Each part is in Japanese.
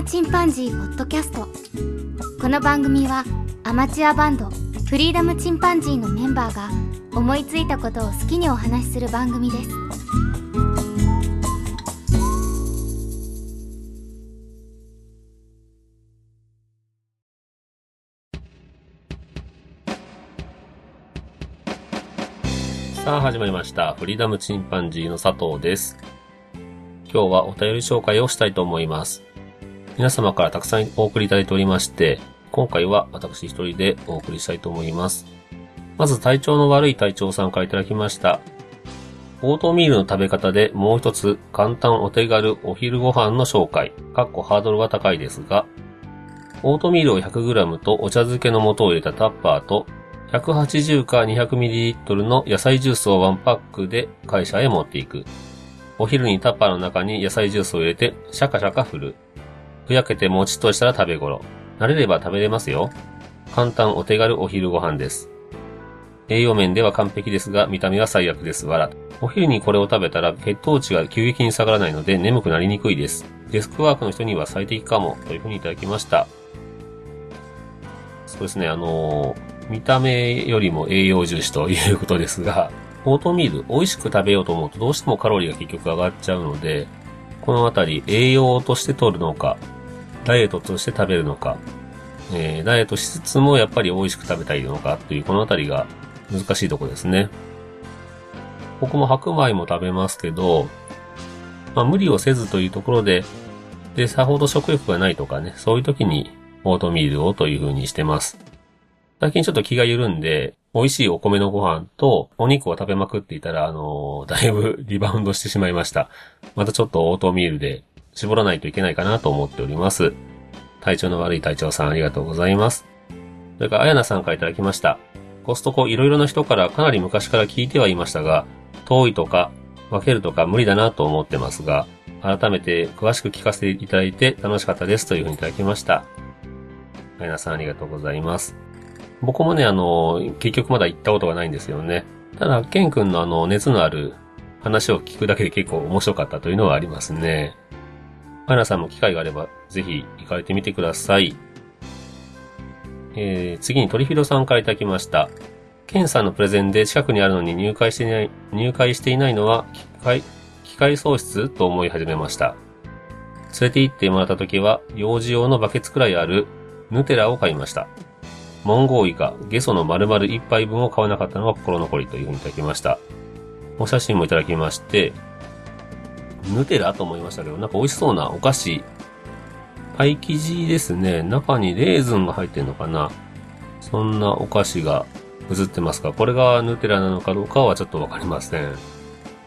ムチンパンジー」ポッドキャストこの番組はアマチュアバンドフリーダムチンパンジーのメンバーが思いついたことを好きにお話しする番組ですさあ始まりました。フリーダムチンパンジーの佐藤です。今日はお便り紹介をしたいと思います。皆様からたくさんお送りいただいておりまして、今回は私一人でお送りしたいと思います。まず体調の悪い隊長さんからいただきました。オートミールの食べ方でもう一つ簡単お手軽お昼ご飯の紹介。かっこハードルは高いですが、オートミールを 100g とお茶漬けの素を入れたタッパーと180か 200ml の野菜ジュースをワンパックで会社へ持っていく。お昼にタッパーの中に野菜ジュースを入れてシャカシャカ振る。ふやけてもちっとしたら食べ頃。慣れれば食べれますよ。簡単お手軽お昼ご飯です。栄養面では完璧ですが、見た目は最悪です。わら。お昼にこれを食べたら血糖値が急激に下がらないので眠くなりにくいです。デスクワークの人には最適かも、というふうにいただきました。そうですね、あのー見た目よりも栄養重視ということですが、オートミール美味しく食べようと思うとどうしてもカロリーが結局上がっちゃうので、このあたり栄養として取るのか、ダイエットとして食べるのか、えー、ダイエットしつつもやっぱり美味しく食べたいのかというこのあたりが難しいとこですね。僕も白米も食べますけど、まあ無理をせずというところで、で、さほど食欲がないとかね、そういう時にオートミールをという風にしてます。最近ちょっと気が緩んで、美味しいお米のご飯とお肉を食べまくっていたら、あのー だいぶリバウンドしてしまいました。またちょっとオートミールで絞らないといけないかなと思っております。体調の悪い隊長さんありがとうございます。それから、あやなさんからいただきました。コストコいろいろな人からかなり昔から聞いてはいましたが、遠いとか分けるとか無理だなと思ってますが、改めて詳しく聞かせていただいて楽しかったですというふうにいただきました。あやなさんありがとうございます。僕もね、あの、結局まだ行ったことがないんですよね。ただ、ケン君のあの、熱のある話を聞くだけで結構面白かったというのはありますね。アナさんも機会があれば、ぜひ行かれてみてください。えー、次にトリフィロさんからいただきました。ケンさんのプレゼンで近くにあるのに入会していない、入会していないのは機械、機械喪失と思い始めました。連れて行ってもらった時は、幼児用のバケツくらいあるヌテラを買いました。モンゴウイカ、ゲソの丸々一杯分を買わなかったのが心残りというふうにいただきました。お写真もいただきまして、ヌテラと思いましたけど、なんか美味しそうなお菓子。パイ生地ですね。中にレーズンが入ってるのかなそんなお菓子が映ってますが、これがヌテラなのかどうかはちょっとわかりません。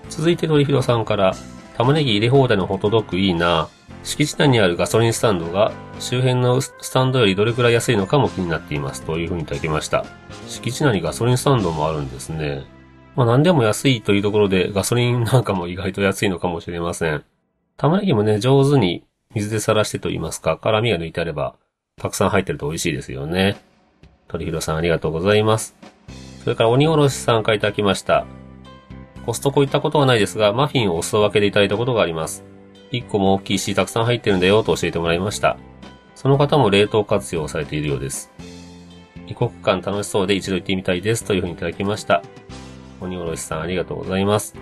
続いてドリフィロさんから、玉ねぎ入れ放題のホットドッグいいな。敷地内にあるガソリンスタンドが周辺のスタンドよりどれくらい安いのかも気になっています。というふうにいただきました。敷地内にガソリンスタンドもあるんですね。まあ何でも安いというところでガソリンなんかも意外と安いのかもしれません。玉ねぎもね、上手に水でさらしてと言いますか、辛みが抜いてあれば、たくさん入ってると美味しいですよね。鳥広さんありがとうございます。それから鬼おろしさんからいただきました。コストコ行ったことはないですが、マフィンをお裾分けでいただいたことがあります。1個も大きいし、たくさん入ってるんだよと教えてもらいました。その方も冷凍活用されているようです。異国間楽しそうで一度行ってみたいですというふうにいただきました。鬼おろしさんありがとうございます。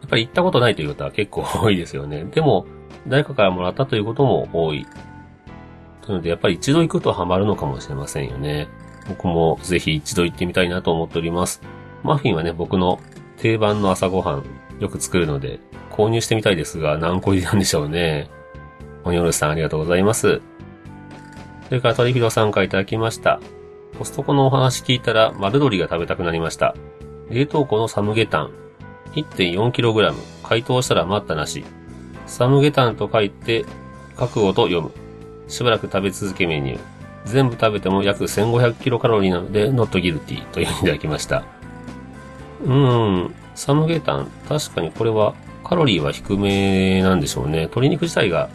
やっぱり行ったことないという方は結構多いですよね。でも、誰かからもらったということも多い。というので、やっぱり一度行くとハマるのかもしれませんよね。僕もぜひ一度行ってみたいなと思っております。マフィンはね、僕の定番の朝ごはん、よく作るので、購入してみたいですが、何個入りなんでしょうね。鬼おろしさんありがとうございます。それから鳥広さんからいただきました。コストコのお話聞いたら、丸鶏が食べたくなりました。冷凍庫のサムゲタン。1.4kg。解凍したら待ったなし。サムゲタンと書いて、覚悟と読む。しばらく食べ続けメニュー。全部食べても約 1500kcal なので、not guilty というふうにいただきました。うん、サムゲタン、確かにこれはカロリーは低めなんでしょうね。鶏肉自体が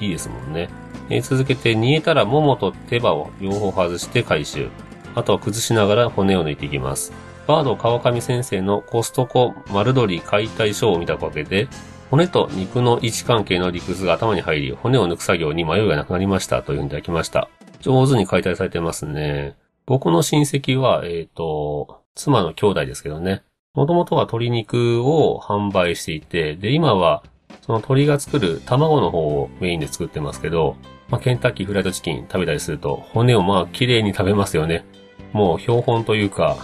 いいですもんね。えー続けて煮えたらももと手羽を両方外して回収。あとは崩しながら骨を抜いていきます。バード川上先生のコストコ丸鶏解体ショーを見たおかげで、骨と肉の位置関係の理屈が頭に入り、骨を抜く作業に迷いがなくなりましたというふうにいただきました。上手に解体されてますね。僕の親戚は、えっ、ー、と、妻の兄弟ですけどね。もともとは鶏肉を販売していて、で、今は、その鶏が作る卵の方をメインで作ってますけど、まあ、ケンタッキーフライドチキン食べたりすると、骨をまあ、綺麗に食べますよね。もう標本というか、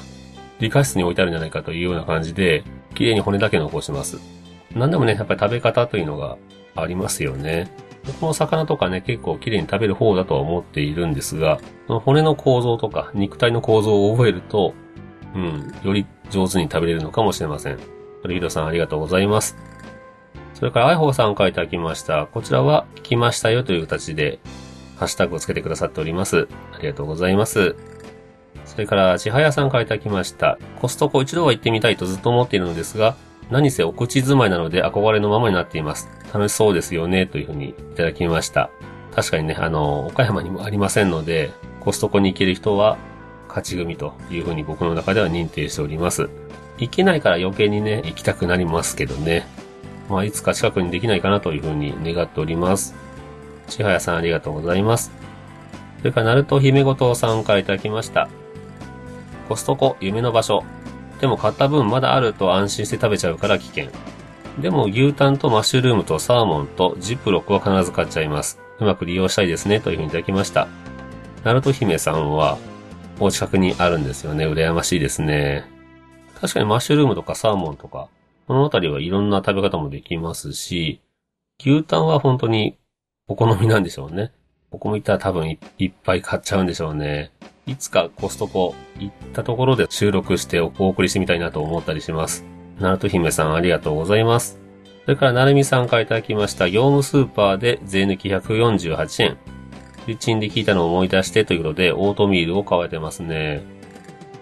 理科室に置いてあるんじゃないかというような感じで、綺麗に骨だけ残します。なんでもね、やっぱり食べ方というのがありますよね。この魚とかね、結構綺麗に食べる方だとは思っているんですが、その骨の構造とか肉体の構造を覚えると、うん、より上手に食べれるのかもしれません。鳥人さんありがとうございます。それから、アイホーさんからいただきました。こちらは、聞きましたよという形で、ハッシュタグをつけてくださっております。ありがとうございます。それから、ちはやさんからいただきました。コストコ一度は行ってみたいとずっと思っているのですが、何せお口住まいなので憧れのままになっています。楽しそうですよね、というふうにいただきました。確かにね、あの、岡山にもありませんので、コストコに行ける人は、勝ち組というふうに僕の中では認定しております。行けないから余計にね、行きたくなりますけどね。まあ、いつか近くにできないかなというふうに願っております。千早さんありがとうございます。それから、ナルト姫ごとさんからいただきました。コストコ、夢の場所。でも買った分まだあると安心して食べちゃうから危険。でも牛タンとマッシュルームとサーモンとジップロックは必ず買っちゃいます。うまく利用したいですね、というふうにいただきました。ナルト姫さんは、お近くにあるんですよね。羨ましいですね。確かにマッシュルームとかサーモンとか、このあたりはいろんな食べ方もできますし、牛タンは本当にお好みなんでしょうね。僕も行ったら多分いっぱい買っちゃうんでしょうね。いつかコストコ行ったところで収録してお送りしてみたいなと思ったりします。ナルト姫さんありがとうございます。それから、なるみさんからいただきました。業務スーパーで税抜き148円。リッチンで聞いたのを思い出してということで、オートミールを買われてますね。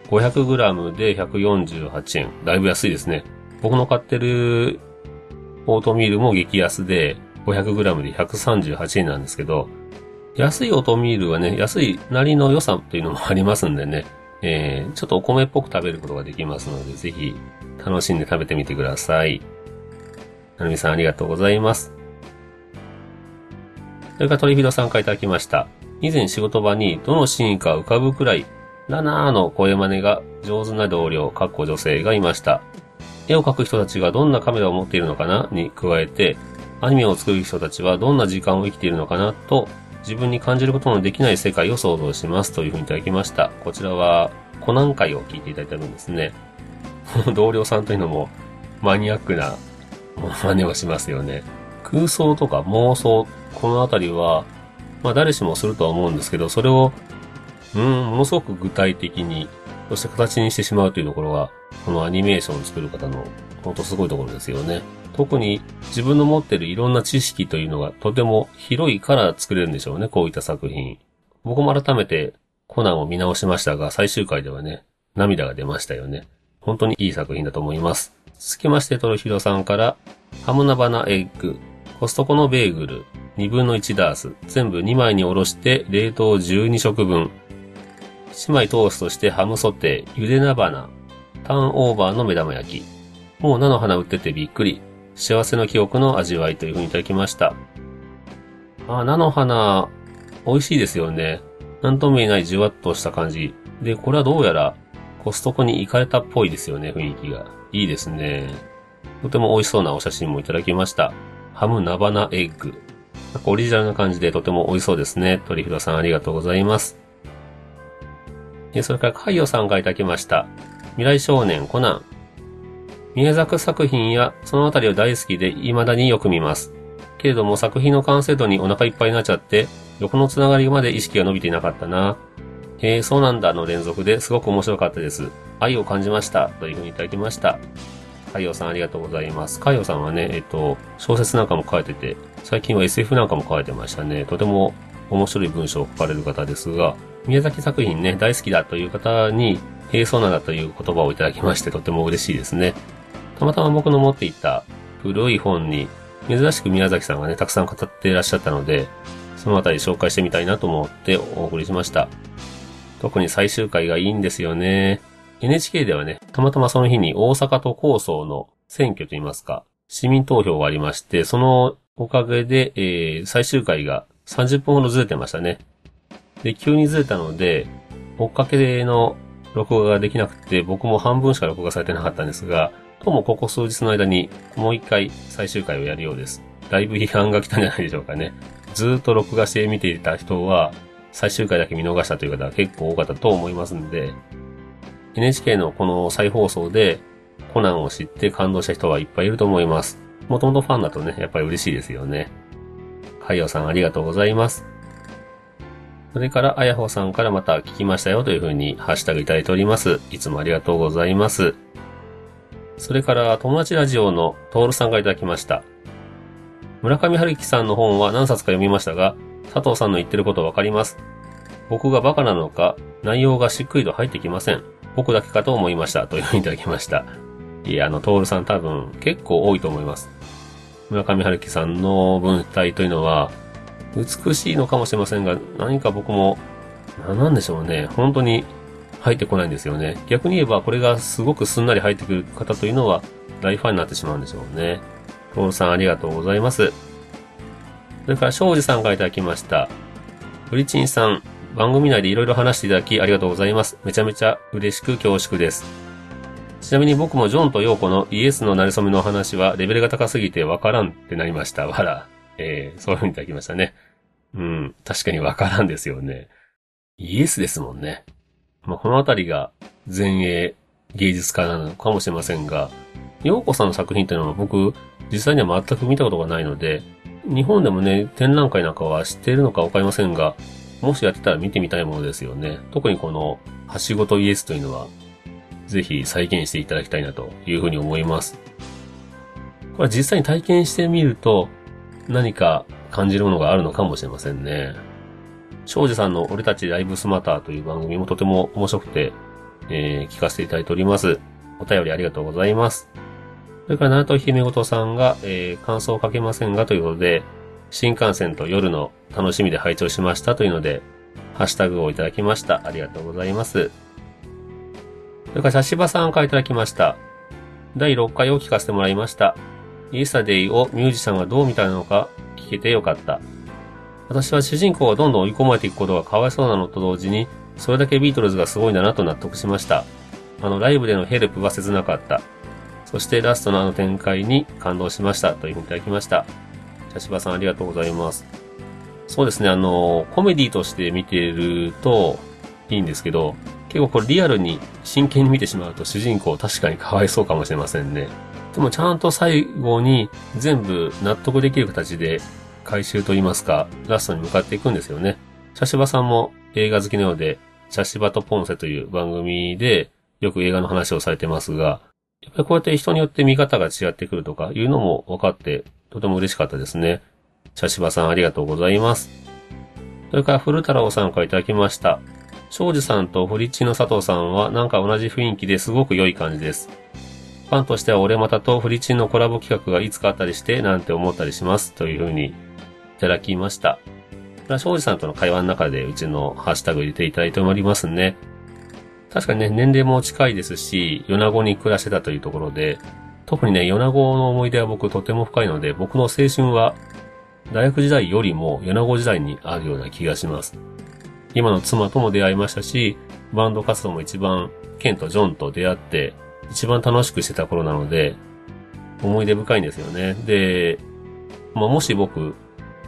500g で148円。だいぶ安いですね。僕の買ってるオートミールも激安で、500g で138円なんですけど、安いオートミールはね、安いなりの良さっていうのもありますんでね、えー、ちょっとお米っぽく食べることができますので、ぜひ楽しんで食べてみてください。なるみさんありがとうございます。それから鳥広さんからいただきました。以前仕事場にどのシーンか浮かぶくらい、ラナーの声真似が上手な同僚、かっこ女性がいました。絵を描く人たちがどんなカメラを持っているのかなに加えて、アニメを作る人たちはどんな時間を生きているのかなと自分に感じることのできない世界を想像しますというふうにいただきました。こちらはコナン会を聞いていただいてるんですね。同僚さんというのもマニアックな真似をしますよね。空想とか妄想、このあたりは、まあ誰しもするとは思うんですけど、それを、うん、ものすごく具体的に、そして形にしてしまうというところが、このアニメーションを作る方の、ほんとすごいところですよね。特に自分の持ってるいろんな知識というのがとても広いから作れるんでしょうね、こういった作品。僕も改めてコナンを見直しましたが、最終回ではね、涙が出ましたよね。本当にいい作品だと思います。続きまして、トロヒロさんから、ハムナバナエッグ、コストコのベーグル、2分の1ダース、全部2枚におろして冷凍12食分。1枚トーストしてハムソテー、ゆでなばな、ターンオーバーの目玉焼き。もう菜の花売っててびっくり。幸せの記憶の味わいというふうにいただきました。あ、菜の花、美味しいですよね。なんとも言えないじわっとした感じ。で、これはどうやらコストコに行かれたっぽいですよね、雰囲気が。いいですね。とても美味しそうなお写真もいただきました。ハムナバナエッグ。なんかオリジナルな感じでとても美味しそうですね。鳥広さんありがとうございます。それから、カイオさんがいただきました。未来少年コナン。宮崎作品やそのあたりを大好きで未だによく見ます。けれども作品の完成度にお腹いっぱいになっちゃって、横のつながりまで意識が伸びていなかったな。へえ、そうなんだの連続ですごく面白かったです。愛を感じました。というふうにいただきました。海洋さんありがとうございます。海洋さんはね、えっと、小説なんかも書いてて、最近は SF なんかも書いてましたね。とても面白い文章を書かれる方ですが、宮崎作品ね、大好きだという方に、へえ、そうなんだという言葉をいただきまして、とても嬉しいですね。たまたま僕の持っていた古い本に、珍しく宮崎さんがね、たくさん語っていらっしゃったので、そのあたり紹介してみたいなと思ってお送りしました。特に最終回がいいんですよね。NHK ではね、たまたまその日に大阪都構想の選挙といいますか、市民投票がありまして、そのおかげで、えー、最終回が30分ほどずれてましたね。で、急にずれたので、追っかけの録画ができなくて、僕も半分しか録画されてなかったんですが、ともここ数日の間にもう一回最終回をやるようです。だいぶ批判が来たんじゃないでしょうかね。ずっと録画して見ていた人は、最終回だけ見逃したという方は結構多かったと思いますんで、NHK のこの再放送でコナンを知って感動した人はいっぱいいると思います。もともとファンだとね、やっぱり嬉しいですよね。海洋さんありがとうございます。それから、あやほさんからまた聞きましたよというふうにハッシュタグいただいております。いつもありがとうございます。それから、友達ラジオのトールさんがいただきました。村上春樹さんの本は何冊か読みましたが、佐藤さんの言ってることわかります。僕がバカなのか、内容がしっくりと入ってきません。僕だけかと思いました。というふうにいただきました。いや、あの、トールさん多分結構多いと思います。村上春樹さんの文体というのは、美しいのかもしれませんが、何か僕も、なんでしょうね。本当に入ってこないんですよね。逆に言えば、これがすごくすんなり入ってくる方というのは、大ファンになってしまうんでしょうね。トールさんありがとうございます。それから、庄司さんからいただきました。フリチンさん、番組内でいろいろ話していただきありがとうございます。めちゃめちゃ嬉しく恐縮です。ちなみに僕もジョンとヨーコのイエスの馴れ初めの話はレベルが高すぎてわからんってなりました。わら。えー、そういう風にいただきましたね。うん、確かにわからんですよね。イエスですもんね。まあ、このあたりが前衛芸術家なのかもしれませんが、ヨーコさんの作品っていうのは僕、実際には全く見たことがないので、日本でもね、展覧会なんかは知っているのかわかりませんが、もしやってたら見てみたいものですよね。特にこの、はしごとイエスというのは、ぜひ再現していただきたいなというふうに思います。これ実際に体験してみると、何か感じるものがあるのかもしれませんね。庄司さんの俺たちライブスマターという番組もとても面白くて、えー、聞かせていただいております。お便りありがとうございます。それから、ナート姫ごとさんが、えー、感想をかけませんがということで、新幹線と夜の楽しみで拝聴しましたというので、ハッシュタグをいただきました。ありがとうございます。それから、シャシバさんからいただきました。第6回を聞かせてもらいました。イエスタデイをミュージシャンがどう見たのか聞けてよかった。私は主人公がどんどん追い込まれていくことがかわいそうなのと同時に、それだけビートルズがすごいんだなと納得しました。あの、ライブでのヘルプは切なかった。そしてラストのあの展開に感動しました。というふうにいただきました。茶芝さんありがとうございます。そうですね、あの、コメディとして見てるといいんですけど、結構これリアルに真剣に見てしまうと主人公確かにかわいそうかもしれませんね。でもちゃんと最後に全部納得できる形で回収といいますか、ラストに向かっていくんですよね。シャシバさんも映画好きのようで、シャシバとポンセという番組でよく映画の話をされてますが、やっぱりこうやって人によって見方が違ってくるとかいうのも分かってとても嬉しかったですね。シャシバさんありがとうございます。それから古太郎さんからいただきました。庄司さんとフリッチの佐藤さんはなんか同じ雰囲気ですごく良い感じです。ファンとしては俺またとフリチのコラボ企画がいつかあったりしてなんて思ったりします。というふうにいただきました。これは庄司さんとの会話の中でうちのハッシュタグ入れていただいておりますね。確かにね、年齢も近いですし、米子に暮らしてたというところで、特にね、米子の思い出は僕とても深いので、僕の青春は大学時代よりも米子時代にあるような気がします。今の妻とも出会いましたし、バンド活動も一番ケンとジョンと出会って、一番楽しくしてた頃なので、思い出深いんですよね。で、まあ、もし僕、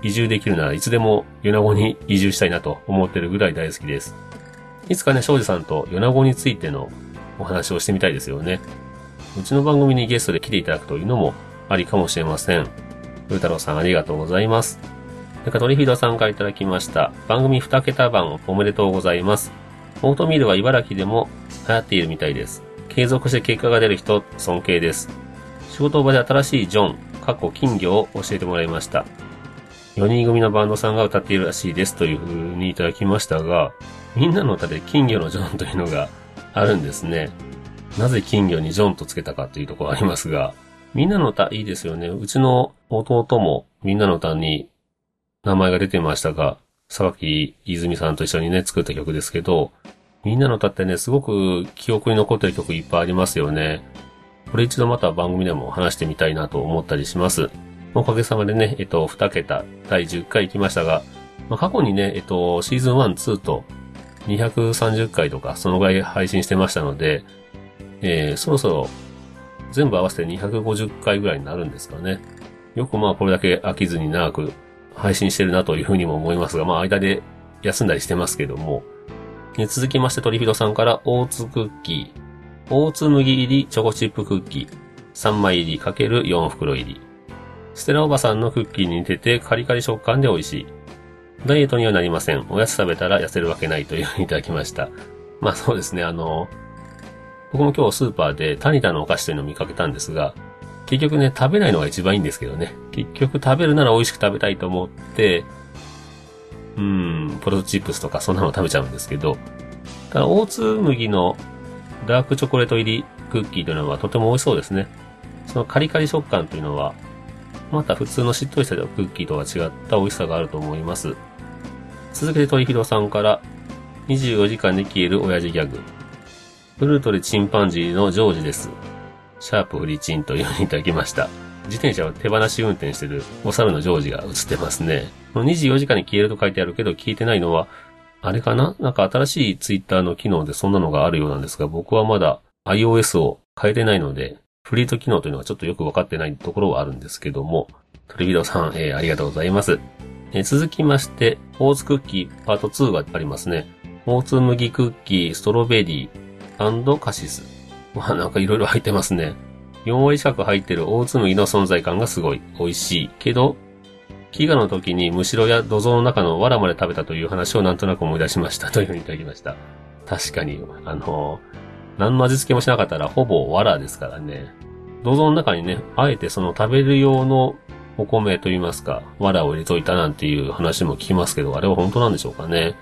移住できるならいつでも米子に移住したいなと思ってるぐらい大好きです。いつかね、庄司さんと米子についてのお話をしてみたいですよね。うちの番組にゲストで来ていただくというのもありかもしれません。ふうたろうさんありがとうございます。それかトリフィードさんからいただきました。番組2桁番おめでとうございます。オートミールは茨城でも流行っているみたいです。継続して結果が出る人、尊敬です。仕事場で新しいジョン、過去金魚を教えてもらいました。4人組のバンドさんが歌っているらしいですという風にいただきましたが、みんなの歌で金魚のジョンというのがあるんですね。なぜ金魚にジョンとつけたかというところありますが、みんなの歌いいですよね。うちの弟もみんなの歌に名前が出てましたが、沢木泉さんと一緒にね、作った曲ですけど、みんなの歌ってね、すごく記憶に残ってる曲いっぱいありますよね。これ一度また番組でも話してみたいなと思ったりします。おかげさまでね、えっと、2桁、第10回行きましたが、まあ、過去にね、えっと、シーズン1、2と230回とか、そのぐらい配信してましたので、えー、そろそろ全部合わせて250回ぐらいになるんですかね。よくまあこれだけ飽きずに長く配信してるなというふうにも思いますが、まあ間で休んだりしてますけども、え続きましてトリフィドさんからオーツクッキー、オーツ麦入りチョコチップクッキー、3枚入り ×4 袋入り。ステラおばさんのクッキーに似ててカリカリ食感で美味しい。ダイエットにはなりません。おやつ食べたら痩せるわけないというふうにいただきました。まあそうですね、あの、僕も今日スーパーでタニタのお菓子というのを見かけたんですが、結局ね、食べないのが一番いいんですけどね。結局食べるなら美味しく食べたいと思って、うん、ポテトチップスとかそんなの食べちゃうんですけど、ただ、オーツ麦のダークチョコレート入りクッキーというのはとても美味しそうですね。そのカリカリ食感というのは、また普通のしっとりしたクッキーとは違った美味しさがあると思います。続けて鳥広さんから、24時間で消える親父ギャグ。フルートでチンパンジーのジョージです。シャープフリチンというふうにいただきました。自転車を手放し運転してるお猿のジョージが映ってますね。24時間に消えると書いてあるけど消えてないのは、あれかな？なんか新しいツイッターの機能でそんなのがあるようなんですが、僕はまだ iOS を変えてないので、フリート機能というのはちょっとよくわかってないところはあるんですけども、トリビドさん、えー、ありがとうございます。え、続きまして、オーツクッキーパート2がありますね。オーツ麦クッキー、ストロベリーカシス。まあなんかいろいろ入ってますね。4割近く入ってる大紬の存在感がすごい美味しいけど、飢餓の時にむしろや土蔵の中の藁まで食べたという話をなんとなく思い出しましたというふうにいただきました。確かに、あの、何の味付けもしなかったらほぼ藁ですからね。土蔵の中にね、あえてその食べる用のお米といいますか、藁を入れといたなんていう話も聞きますけど、あれは本当なんでしょうかね。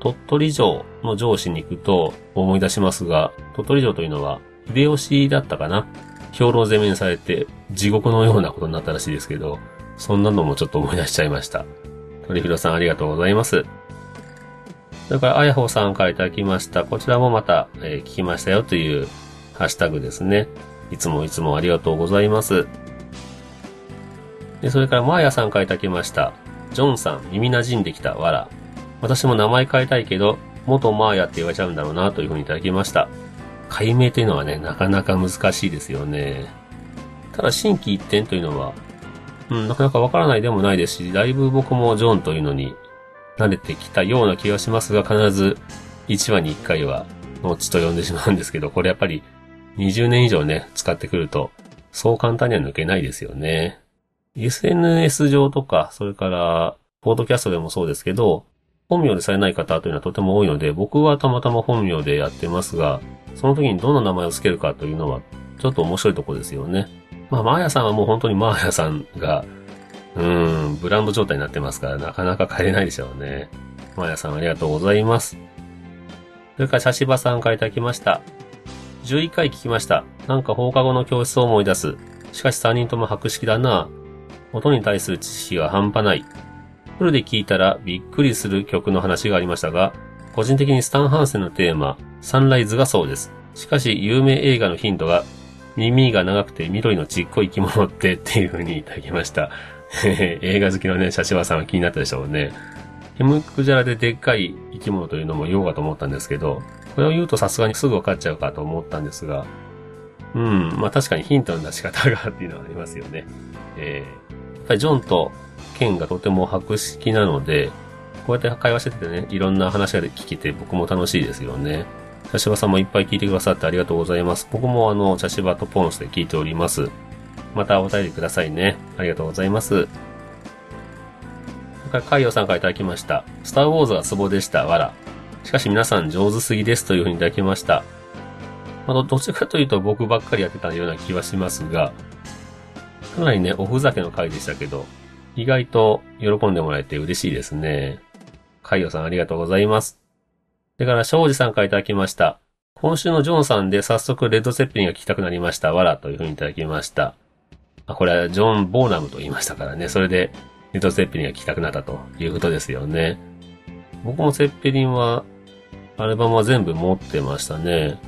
鳥取城の上司に行くと思い出しますが、鳥取城というのは秀吉だったかな兵糧攻めにされて地獄のようなことになったらしいですけど、そんなのもちょっと思い出しちゃいました。鳥広さんありがとうございます。それから、あやほさんからいただきました。こちらもまた、えー、聞きましたよというハッシュタグですね。いつもいつもありがとうございます。で、それから、マーヤさんからいただきました。ジョンさん、耳馴染んできた、わら。私も名前変えたいけど、元マーヤって言われちゃうんだろうなというふうにいただきました。解明というのはね、なかなか難しいですよね。ただ、新規一点というのは、うん、なかなかわからないでもないですし、だいぶ僕もジョンというのに慣れてきたような気がしますが、必ず1話に1回は、ノッチと呼んでしまうんですけど、これやっぱり20年以上ね、使ってくると、そう簡単には抜けないですよね。SNS 上とか、それから、ポードキャストでもそうですけど、本名でされない方というのはとても多いので、僕はたまたま本名でやってますが、その時にどんな名前を付けるかというのは、ちょっと面白いとこですよね。まあ、マーヤさんはもう本当にマーヤさんが、うーん、ブランド状態になってますから、なかなか変えれないでしょうね。マーヤさんありがとうございます。それから、シャシバさんからいたきました。11回聞きました。なんか放課後の教室を思い出す。しかし3人とも白式だな。音に対する知識が半端ない。フルで聞いたらびっくりする曲の話がありましたが、個人的にスタン・ハンセンのテーマ、サンライズがそうです。しかし、有名映画のヒントが、耳が長くて緑のちっこい生き物ってっていう風にいただきました。映画好きのね、シャシワさんは気になったでしょうね。ヘムクジャラででっかい生き物というのも言おうかと思ったんですけど、これを言うとさすがにすぐ分かっちゃうかと思ったんですが、うん、まあ確かにヒントの出し方がっていうのはありますよね。えー、っぱりジョンとケンがとても博識なので、こうやって会話しててね、いろんな話が聞けて僕も楽しいですよね。茶芝さんもいっぱい聞いてくださってありがとうございます。僕もあの、茶芝とポンスで聞いております。またお便りくださいね。ありがとうございます。それから、海洋さんからいただきました。スターウォーズはツボでした。わら。しかし皆さん上手すぎですというふうにいただきました。まあ、どちらかというと僕ばっかりやってたような気はしますが、かなりね、おふざけの回でしたけど、意外と喜んでもらえて嬉しいですね。海洋さんありがとうございます。それから、庄司さんからいただきました。今週のジョンさんで早速レッドセッペリンが聞きたくなりました。わらというふうにいただきました。あ、これはジョン・ボーナムと言いましたからね。それで、レッドセッペリンが聞きたくなったということですよね。僕もセッペリンは、アルバムは全部持ってましたね。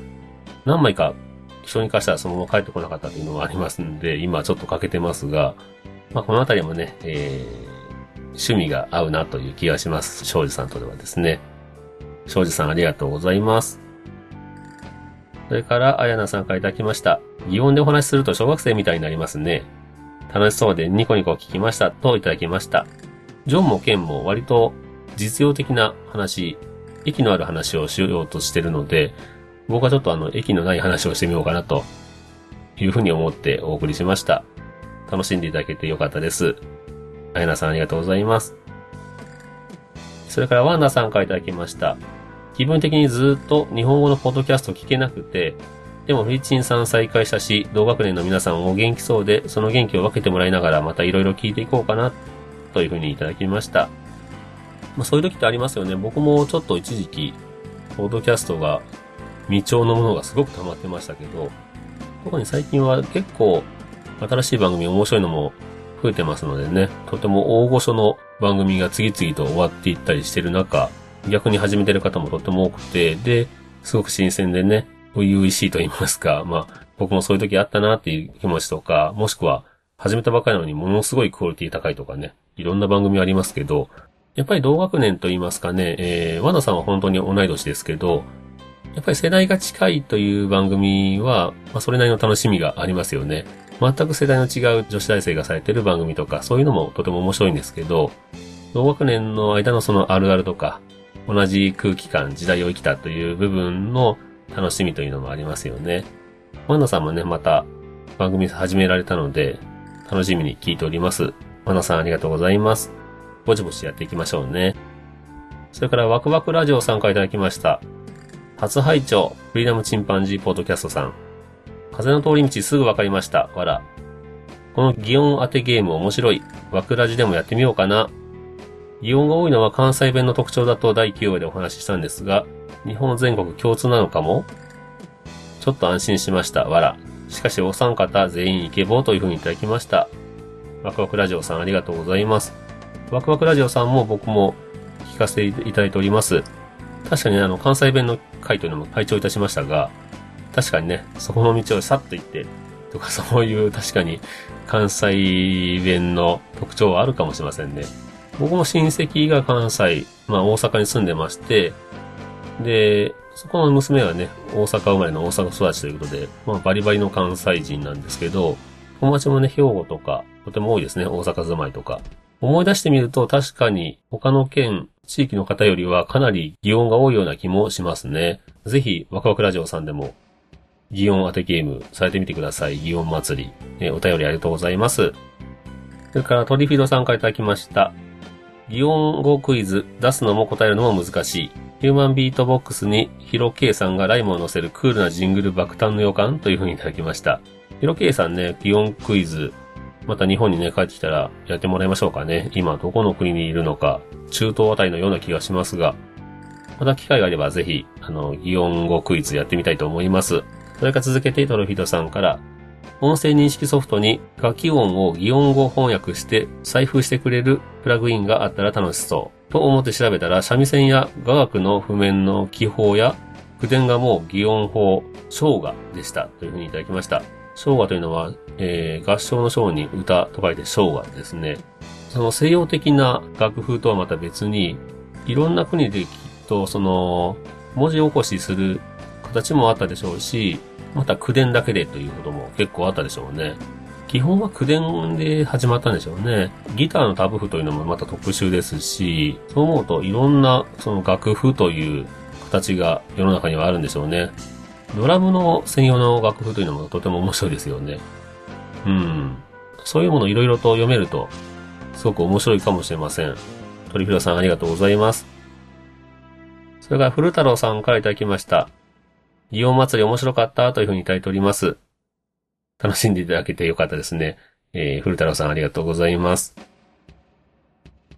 何枚か気象に関してはそのまま帰ってこなかったというのもありますんで、今ちょっと欠けてますが、まあ、このあたりもね、えー、趣味が合うなという気がします。庄司さんとではですね。庄司さんありがとうございます。それから、あやなさんからいただきました。擬音でお話しすると小学生みたいになりますね。楽しそうでニコニコ聞きましたといただきました。ジョンもケンも割と実用的な話、息のある話をしようとしてるので、僕はちょっとあの、息のない話をしてみようかなというふうに思ってお送りしました。楽しんでいただけてよかったです。あやなさんありがとうございます。それからワンダさんからいただきました。気分的にずっと日本語のポッドキャスト聞けなくて、でもフリッチンさん再開したし、同学年の皆さんも元気そうで、その元気を分けてもらいながらまた色々聞いていこうかな、というふうにいただきました。まあそういう時ってありますよね。僕もちょっと一時期、ポッドキャストが未調のものがすごく溜まってましたけど、特に最近は結構新しい番組面白いのも増えてますのでね、とても大御所の番組が次々と終わっていったりしてる中、逆に始めてる方もとても多くて、で、すごく新鮮でね、初々しいと言いますか、まあ、僕もそういう時あったなっていう気持ちとか、もしくは、始めたばかりなのにものすごいクオリティ高いとかね、いろんな番組ありますけど、やっぱり同学年と言いますかね、えー、和田さんは本当に同い年ですけど、やっぱり世代が近いという番組は、まあ、それなりの楽しみがありますよね。全く世代の違う女子大生がされてる番組とか、そういうのもとても面白いんですけど、同学年の間のそのあるあるとか、同じ空気感、時代を生きたという部分の楽しみというのもありますよね。ワンダさんもね、また番組始められたので、楽しみに聞いております。ワンダさんありがとうございます。ぼちぼちやっていきましょうね。それからワクワクラジオ参加いただきました。初拝聴フリーダムチンパンジーポッドキャストさん。風の通り道すぐわかりました。わら。この擬音当てゲーム面白い。ワクラジでもやってみようかな。擬音が多いのは関西弁の特徴だと第9話でお話ししたんですが、日本全国共通なのかも？ちょっと安心しました。わら。しかしお三方全員イケボーという風にいただきました。ワクワクラジオさんありがとうございます。ワクワクラジオさんも僕も聞かせていただいております。確かにあの、関西弁の回というのも拝聴いたしましたが、確かにね、そこの道をさっと行って、とかそういう確かに関西弁の特徴はあるかもしれませんね。僕も親戚が関西、まあ大阪に住んでまして、で、そこの娘はね、大阪生まれの大阪育ちということで、まあバリバリの関西人なんですけど、友達もね、兵庫とか、とても多いですね、大阪住まいとか。思い出してみると確かに他の県、地域の方よりはかなり擬音が多いような気もしますね。ぜひ、ワクワクラジオさんでも、擬音当てゲームされてみてください。擬音祭り。えお便りありがとうございます。それからトリフィードさんからいただきました。擬音語クイズ出すのも答えるのも難しい。ヒューマンビートボックスにヒロケイさんがライムを乗せるクールなジングル爆誕の予感という風にいただきました。ヒロケイさんね、擬音クイズまた日本にね、帰ってきたらやってもらいましょうかね。今どこの国にいるのか、中東あたりのような気がしますが、また機会があればぜひ、あの、擬音語クイズやってみたいと思います。それから続けてトロフィードさんから、音声認識ソフトに楽器音を擬音語翻訳して再封してくれるプラグインがあったら楽しそう。と思って調べたら、三味線や雅楽の譜面の記法や句伝がもう擬音法、唱雅でした。というふうにいただきました。唱雅というのは、えー、合唱の章に歌と書いて唱雅ですね。その西洋的な楽譜とはまた別に、いろんな国できっと、その、文字起こしする形もあったでしょうし、また口伝だけでということも結構あったでしょうね。基本は口伝で始まったんでしょうね。ギターのタブ譜というのもまた特殊ですし、そう思うといろんなその楽譜という形が世の中にはあるんでしょうね。ドラムの専用の楽譜というのもとても面白いですよね。うん。そういうものをいろいろと読めると、すごく面白いかもしれません。トリフィラさんありがとうございます。それから古太郎さんからいただきました。祇園祭り面白かったというふうにいただいております。楽しんでいただけてよかったですね。えー、古太郎さんありがとうございます。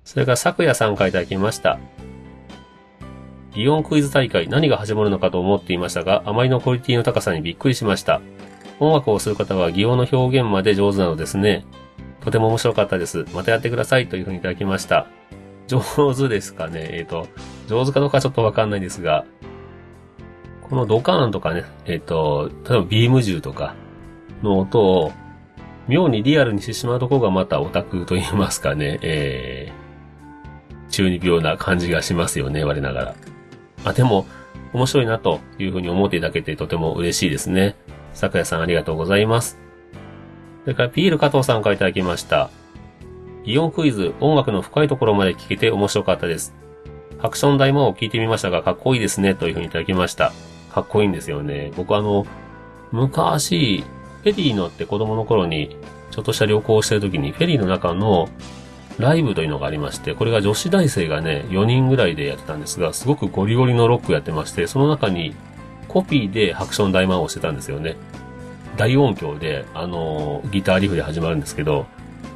それから昨夜さんからいただきました。祇園クイズ大会何が始まるのかと思っていましたが、あまりのクオリティの高さにびっくりしました。音楽をする方は擬音の表現まで上手なのですね。とても面白かったです。またやってくださいというふうにいただきました。上手ですかねえっ、ー、と、上手かどうかちょっとわかんないんですが、このドカーンとかね、えっ、と、例えばビーム銃とかの音を妙にリアルにしてしまうところがまたオタクと言いますかね、えー、中二病な感じがしますよね、我ながら。あ、でも、面白いなというふうに思っていただけてとても嬉しいですね。昨夜さんありがとうございます。それからピール加藤さんからいただきました。イオンクイズ、音楽の深いところまで聞けて面白かったです。ハクション大魔王を聞いてみましたが、かっこいいですね、というふうにいただきました。かっこいいんですよね。僕あの、昔、フェリー乗って子供の頃に、ちょっとした旅行をしてる時に、フェリーの中のライブというのがありまして、これが女子大生がね、4人ぐらいでやってたんですが、すごくゴリゴリのロックやってまして、その中にコピーでハクション大魔王をしてたんですよね。大音響で、あのー、ギターリフで始まるんですけど、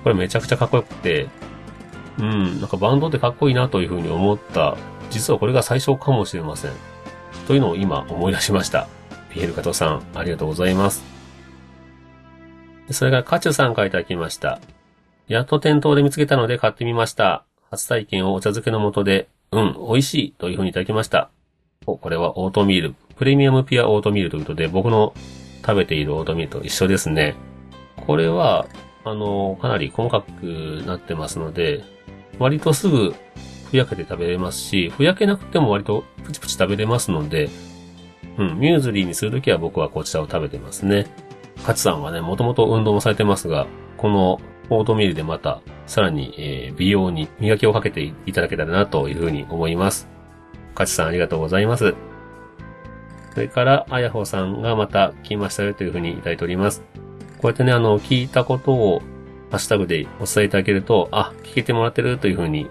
これめちゃくちゃかっこよくて、うん、なんかバンドってかっこいいなというふうに思った、実はこれが最初かもしれません。というのを今思い出しました。ピエール加藤さん、ありがとうございます。それからカチュさんからいただきました。やっと店頭で見つけたので買ってみました。初体験をお茶漬けの素で、うん、美味しいというふうにいただきました。お、これはオートミール。プレミアムピアオートミールということで、僕の食べているオートミールと一緒ですね。これは、あの、かなり細かくなってますので、割とすぐふやけて食べれますし、ふやけなくても割とプチプチ食べれますので、うん、ミューズリーにするときは僕はこちらを食べてますね。カツさんはね、もともと運動もされてますが、このオートミールでまた、さらに、えー、美容に磨きをかけていただけたらなというふうに思います。カチさんありがとうございます。それから、あやほさんがまた聞きましたよというふうにいただいております。こうやってね、あの、聞いたことをハッシュタグでお伝えいただけると、あ、聞けてもらってるというふうに、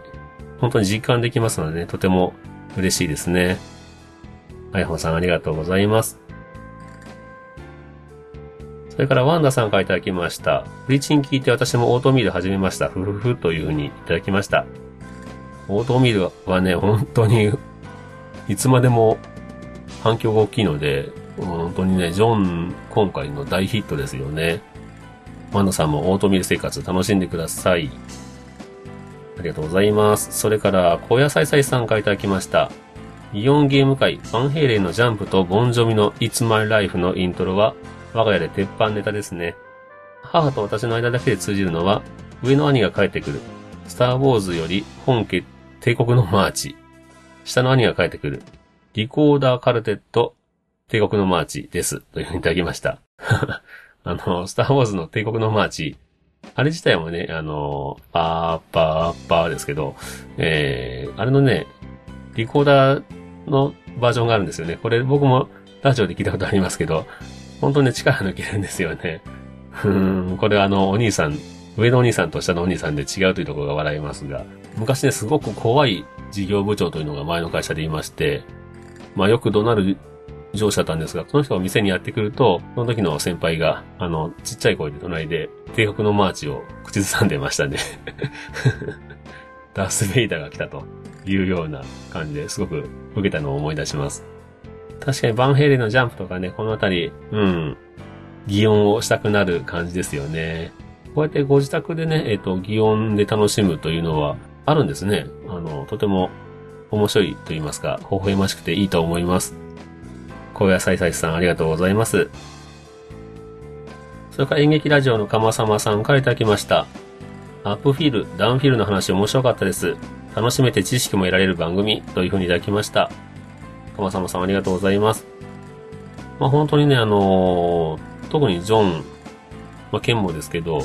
本当に実感できますのでね、とても嬉しいですね。あやほさんありがとうございます。それからワンダさんからいただきました。プリチン聞いて私もオートミール始めました。ふふふというふうにいただきました。オートミールはね、本当に、いつまでも反響が大きいので、本当にね、ジョン、今回の大ヒットですよね。ワンダさんもオートミール生活楽しんでください。ありがとうございます。それから、小野菜菜さんからいただきました。擬音ゲーム界、ヴァン・ヘイレンのジャンプとボンジョビの It's My Life のイントロは我が家で鉄板ネタですね。母と私の間だけで通じるのは、上の兄が帰ってくる。スターウォーズより本家帝国のマーチ。下の兄が帰ってくる。リコーダーカルテット帝国のマーチです。というふうにいただきました。あの、スターウォーズの帝国のマーチ。あれ自体もね、あの、パーパーパーですけど、えー、あれのね、リコーダーのバージョンがあるんですよね。これ僕もラジオで聞いたことありますけど、本当ね、力抜けるんですよね。うん、これはあの、お兄さん、上のお兄さんと下のお兄さんで違うというところが笑いますが、昔ね、すごく怖い事業部長というのが前の会社でいまして、まあよく怒鳴る上司だったんですが、その人が店にやってくると、その時の先輩が、あの、ちっちゃい声で隣で、帝国のマーチを口ずさんでましたね。ダース・ベイダーが来たというような感じですごく受けたのを思い出します。確かにヴァン・ヘイレンのジャンプとかね、このあたり、うん、擬音をしたくなる感じですよね。こうやってご自宅でね、えっ、ー、と、擬音で楽しむというのはあるんですね。あの、とても面白いと言いますか、微笑ましくていいと思います。小屋さいさいさんありがとうございます。それから演劇ラジオのかまさまさんからいただきました。アップフィール、ダウンフィールの話面白かったです。楽しめて知識も得られる番組というふうにいただきました。かまさまさんありがとうございます。まあ本当にね、あのー、特にジョン、まあ、ケンもですけど、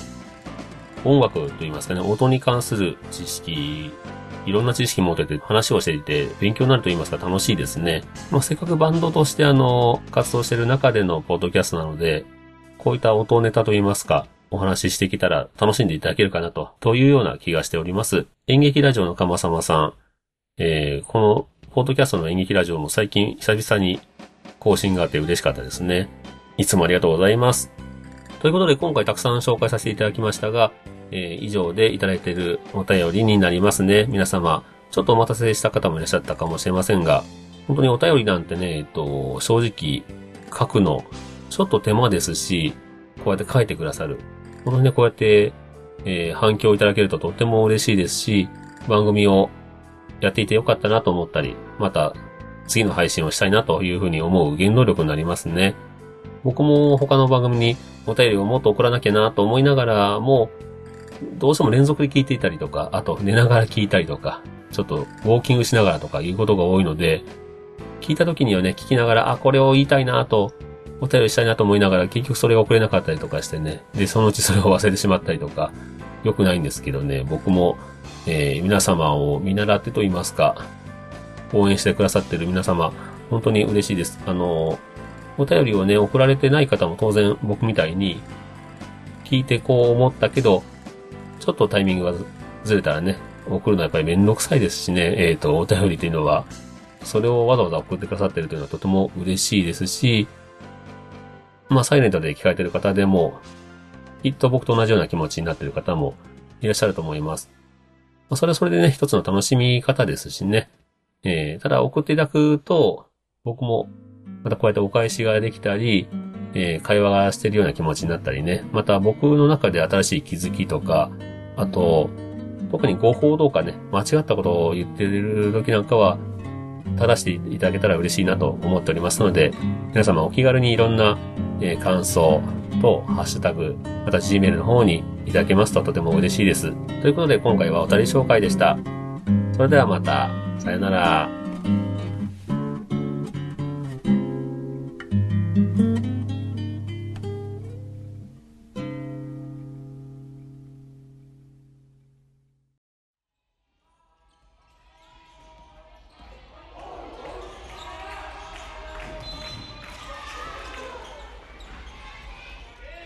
音楽と言いますかね、音に関する知識、いろんな知識持ってて話をしていて勉強になると言いますか楽しいですね。まあ、せっかくバンドとしてあの、活動してる中でのポッドキャストなので、こういった音ネタと言いますか、お話ししてきたら楽しんでいただけるかなと、というような気がしております。演劇ラジオのかまさまさん、えー、このポッドキャストの演劇ラジオも最近久々に更新があって嬉しかったですね。いつもありがとうございます。ということで今回たくさん紹介させていただきましたが、えー、以上でいただいているお便りになりますね。皆様、ちょっとお待たせした方もいらっしゃったかもしれませんが、本当にお便りなんてね、えっと、正直、書くの、ちょっと手間ですし、こうやって書いてくださる。本当にね、こうやって、えー、反響いただけるととっても嬉しいですし、番組をやっていてよかったなと思ったり、また、次の配信をしたいなというふうに思う原動力になりますね。僕も他の番組にお便りをもっと送らなきゃなと思いながらも、どうしても連続で聞いていたりとか、あと寝ながら聞いたりとか、ちょっとウォーキングしながらとかいうことが多いので、聞いた時にはね、聞きながら、あ、これを言いたいなと、お便りしたいなと思いながら、結局それが送れなかったりとかしてね、で、そのうちそれを忘れてしまったりとか、良くないんですけどね、僕も、えー、皆様を見習ってと言いますか、応援してくださってる皆様、本当に嬉しいです。あの、お便りをね、送られてない方も当然僕みたいに、聞いてこう思ったけど、ちょっとタイミングがずれたらね、送るのはやっぱりめんどくさいですしね、えっ、ー、と、お便りというのは、それをわざわざ送ってくださってるというのはとても嬉しいですし、まあ、サイレントで聞かれてる方でも、きっと僕と同じような気持ちになってる方もいらっしゃると思います。まあ、それはそれでね、一つの楽しみ方ですしね。えー、ただ送っていただくと、僕もまたこうやってお返しができたり、えー、会話がしてるような気持ちになったりね。また僕の中で新しい気づきとか、あと、特に誤報とかね、間違ったことを言ってる時なんかは、正していただけたら嬉しいなと思っておりますので、皆様お気軽にいろんな、え、感想と、ハッシュタグ、また Gmail の方にいただけますととても嬉しいです。ということで今回はおたり紹介でした。それではまた、さよなら。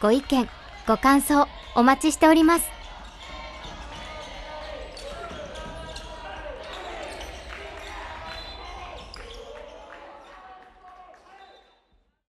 ご意見、ご感想、お待ちしております。